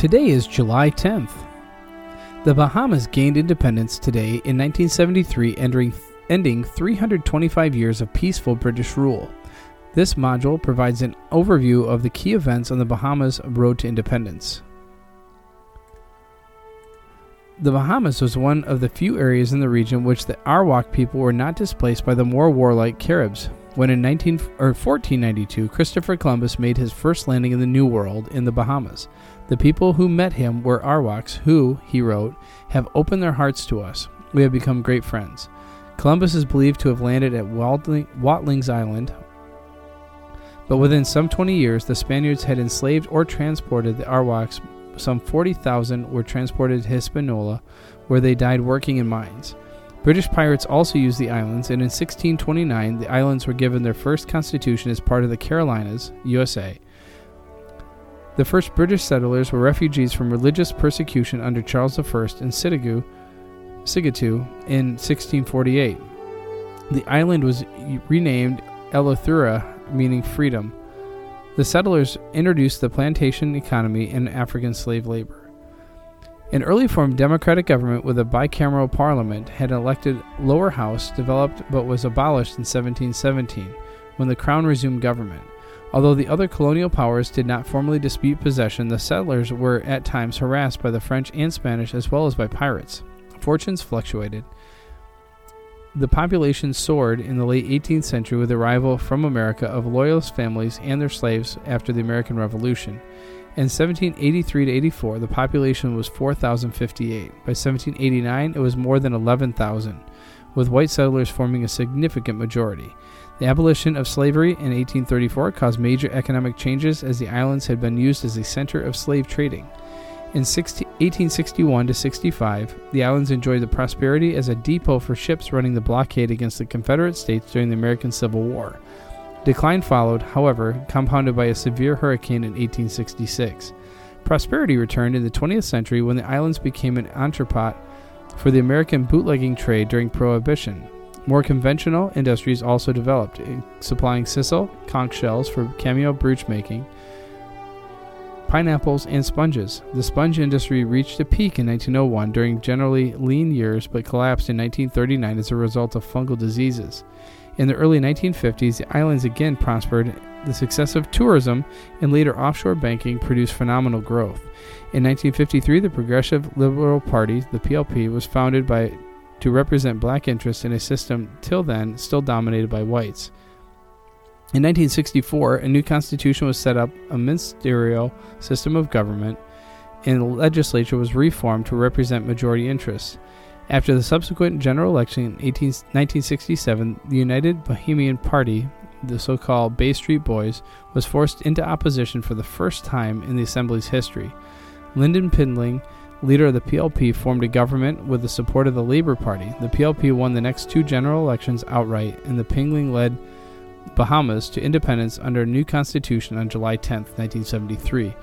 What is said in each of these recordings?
Today is July 10th. The Bahamas gained independence today in 1973, ending, ending 325 years of peaceful British rule. This module provides an overview of the key events on the Bahamas' road to independence. The Bahamas was one of the few areas in the region which the Arawak people were not displaced by the more warlike Caribs. When in 19, or 1492 Christopher Columbus made his first landing in the New World in the Bahamas, the people who met him were Arawaks who, he wrote, have opened their hearts to us. We have become great friends. Columbus is believed to have landed at Watlings Island, but within some 20 years, the Spaniards had enslaved or transported the Arawaks. Some 40,000 were transported to Hispaniola, where they died working in mines. British pirates also used the islands, and in 1629, the islands were given their first constitution as part of the Carolinas, USA. The first British settlers were refugees from religious persecution under Charles I in Sitigu, Sigatu in 1648. The island was renamed Eleuthera meaning freedom. The settlers introduced the plantation economy and African slave labor. An early form democratic government with a bicameral parliament had elected lower house developed but was abolished in 1717 when the crown resumed government. Although the other colonial powers did not formally dispute possession, the settlers were at times harassed by the French and Spanish as well as by pirates. Fortunes fluctuated. The population soared in the late 18th century with the arrival from America of loyalist families and their slaves after the American Revolution. In 1783 to 84, the population was 4,058. By 1789, it was more than 11,000, with white settlers forming a significant majority. The abolition of slavery in 1834 caused major economic changes as the islands had been used as a center of slave trading. In 16, 1861 to 65, the islands enjoyed the prosperity as a depot for ships running the blockade against the Confederate States during the American Civil War. Decline followed, however, compounded by a severe hurricane in 1866. Prosperity returned in the 20th century when the islands became an entrepot for the American bootlegging trade during Prohibition. More conventional industries also developed, supplying sisal, conch shells for cameo brooch making, pineapples, and sponges. The sponge industry reached a peak in 1901 during generally lean years but collapsed in 1939 as a result of fungal diseases. In the early 1950s, the islands again prospered. The success of tourism and later offshore banking produced phenomenal growth. In 1953, the Progressive Liberal Party, the PLP, was founded by to represent black interests in a system till then still dominated by whites. In 1964, a new constitution was set up, a ministerial system of government, and the legislature was reformed to represent majority interests. After the subsequent general election in 18, 1967, the United Bahamian Party, the so called Bay Street Boys, was forced into opposition for the first time in the Assembly's history. Lynden Pindling, leader of the PLP, formed a government with the support of the Labour Party. The PLP won the next two general elections outright, and the Pindling led Bahamas to independence under a new constitution on July 10, 1973.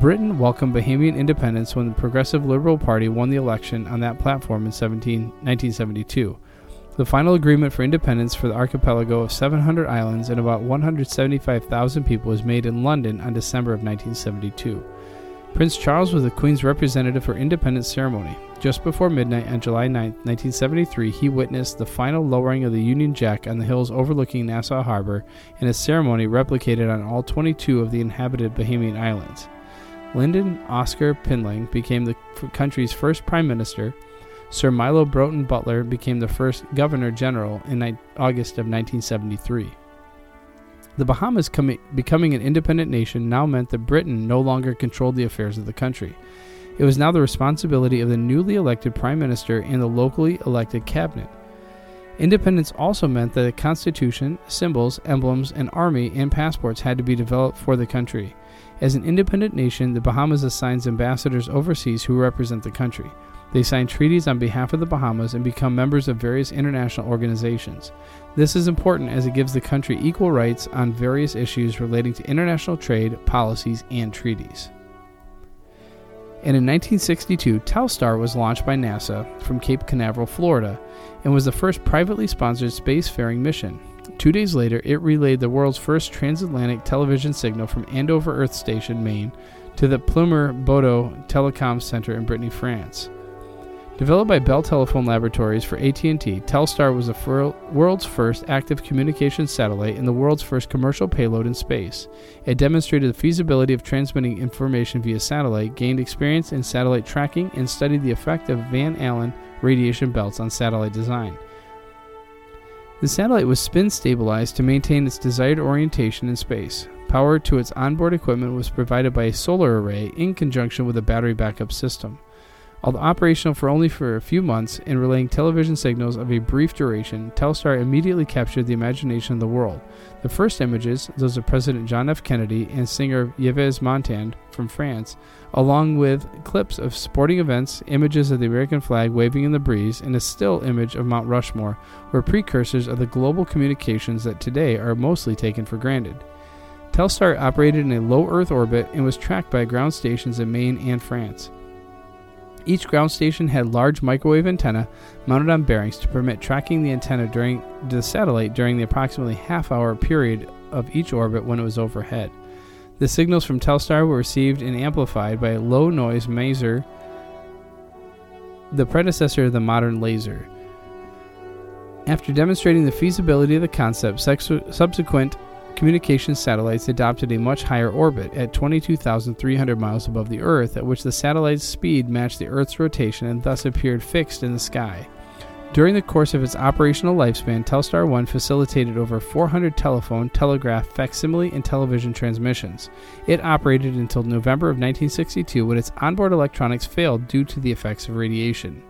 Britain welcomed Bahamian independence when the Progressive Liberal Party won the election on that platform in 17, 1972. The final agreement for independence for the archipelago of 700 islands and about 175,000 people was made in London on December of 1972. Prince Charles was the Queen's representative for independence ceremony. Just before midnight on July 9, 1973, he witnessed the final lowering of the Union Jack on the hills overlooking Nassau Harbor in a ceremony replicated on all 22 of the inhabited Bahamian islands. Lynden Oscar Pindling became the country's first prime minister. Sir Milo Boughton Butler became the first governor general in August of 1973. The Bahamas com- becoming an independent nation now meant that Britain no longer controlled the affairs of the country. It was now the responsibility of the newly elected Prime Minister and the locally elected cabinet. Independence also meant that a constitution, symbols, emblems, an army, and passports had to be developed for the country. As an independent nation, the Bahamas assigns ambassadors overseas who represent the country. They sign treaties on behalf of the Bahamas and become members of various international organizations. This is important as it gives the country equal rights on various issues relating to international trade, policies, and treaties. And in 1962, Telstar was launched by NASA from Cape Canaveral, Florida, and was the first privately sponsored spacefaring mission. Two days later, it relayed the world's first transatlantic television signal from Andover Earth Station, Maine, to the Pleumeur-Bodou Telecom Center in Brittany, France. Developed by Bell Telephone Laboratories for AT&T, Telstar was the world's first active communications satellite and the world's first commercial payload in space. It demonstrated the feasibility of transmitting information via satellite, gained experience in satellite tracking, and studied the effect of Van Allen radiation belts on satellite design. The satellite was spin stabilized to maintain its desired orientation in space. Power to its onboard equipment was provided by a solar array in conjunction with a battery backup system. Although operational for only for a few months and relaying television signals of a brief duration, Telstar immediately captured the imagination of the world. The first images, those of President John F. Kennedy and singer Yves Montand from France, along with clips of sporting events, images of the American flag waving in the breeze, and a still image of Mount Rushmore, were precursors of the global communications that today are mostly taken for granted. Telstar operated in a low Earth orbit and was tracked by ground stations in Maine and France. Each ground station had large microwave antenna mounted on bearings to permit tracking the antenna during the satellite during the approximately half hour period of each orbit when it was overhead. The signals from Telstar were received and amplified by a low noise maser, the predecessor of the modern laser. After demonstrating the feasibility of the concept, subsequent communication satellites adopted a much higher orbit at 22,300 miles above the Earth, at which the satellite's speed matched the Earth's rotation and thus appeared fixed in the sky. During the course of its operational lifespan, Telstar 1 facilitated over 400 telephone, telegraph, facsimile, and television transmissions. It operated until November of 1962 when its onboard electronics failed due to the effects of radiation.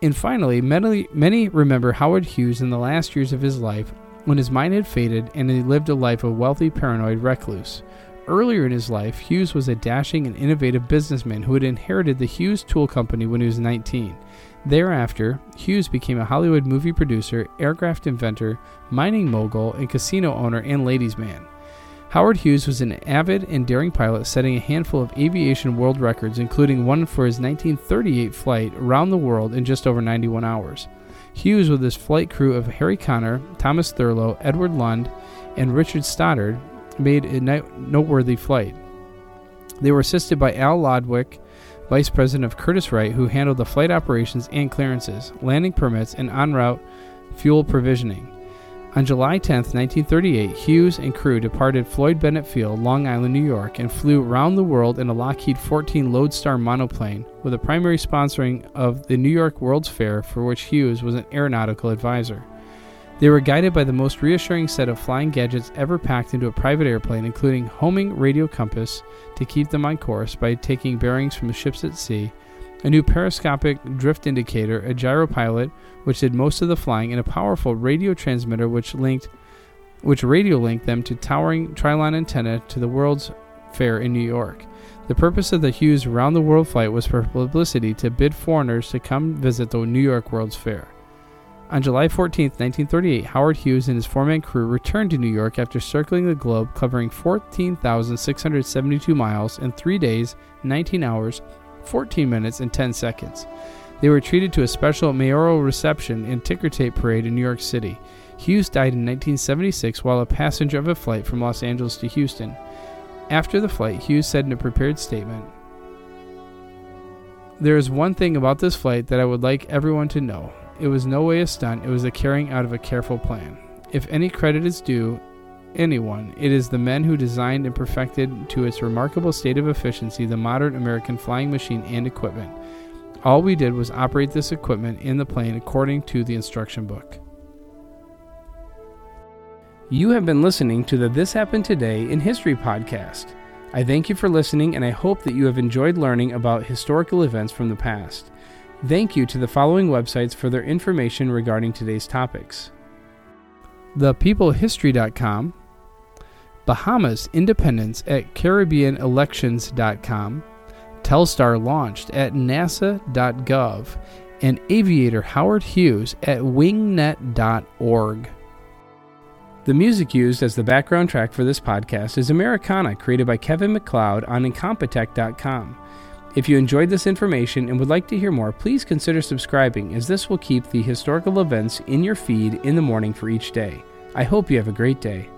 And finally, many, many remember Howard Hughes in the last years of his life when his mind had faded and he lived a life of wealthy, paranoid recluse. Earlier in his life, Hughes was a dashing and innovative businessman who had inherited the Hughes Tool Company when he was 19. Thereafter, Hughes became a Hollywood movie producer, aircraft inventor, mining mogul, and casino owner and ladies' man. Howard Hughes was an avid and daring pilot, setting a handful of aviation world records, including one for his 1938 flight around the world in just over 91 hours. Hughes, with his flight crew of Harry Connor, Thomas Thurlow, Edward Lund, and Richard Stoddart, made a noteworthy flight. They were assisted by Al Lodwick, Vice President of Curtiss-Wright, who handled the flight operations and clearances, landing permits, and en route fuel provisioning. On July 10, 1938, Hughes and crew departed Floyd Bennett Field, Long Island, New York, and flew around the world in a Lockheed 14 Lodestar monoplane, with a primary sponsoring of the New York World's Fair, for which Hughes was an aeronautical advisor. They were guided by the most reassuring set of flying gadgets ever packed into a private airplane, including homing radio compass to keep them on course by taking bearings from ships at sea, a new periscopic drift indicator, a gyro pilot, which did most of the flying, and a powerful radio transmitter which linked which radio linked them to towering Trilon antenna to the World's Fair in New York. The purpose of the Hughes round the world flight was for publicity to bid foreigners to come visit the New York World's Fair. On July 14, 1938, Howard Hughes and his four man crew returned to New York after circling the globe, covering 14,672 miles in three days, 19 hours, 14 minutes, and 10 seconds. They were treated to a special mayoral reception and ticker tape parade in New York City. Hughes died in 1976 while a passenger of a flight from Los Angeles to Houston. After the flight, Hughes said in a prepared statement There is one thing about this flight that I would like everyone to know. It was no way a stunt, it was the carrying out of a careful plan. If any credit is due, anyone, it is the men who designed and perfected to its remarkable state of efficiency the modern American flying machine and equipment. All we did was operate this equipment in the plane according to the instruction book. You have been listening to the This Happened Today in History podcast. I thank you for listening and I hope that you have enjoyed learning about historical events from the past. Thank you to the following websites for their information regarding today's topics ThePeopleHistory.com, Bahamas Independence at CaribbeanElections.com, Telstar launched at NASA.gov, and aviator Howard Hughes at wingnet.org. The music used as the background track for this podcast is Americana, created by Kevin MacLeod on Incompetech.com. If you enjoyed this information and would like to hear more, please consider subscribing, as this will keep the historical events in your feed in the morning for each day. I hope you have a great day.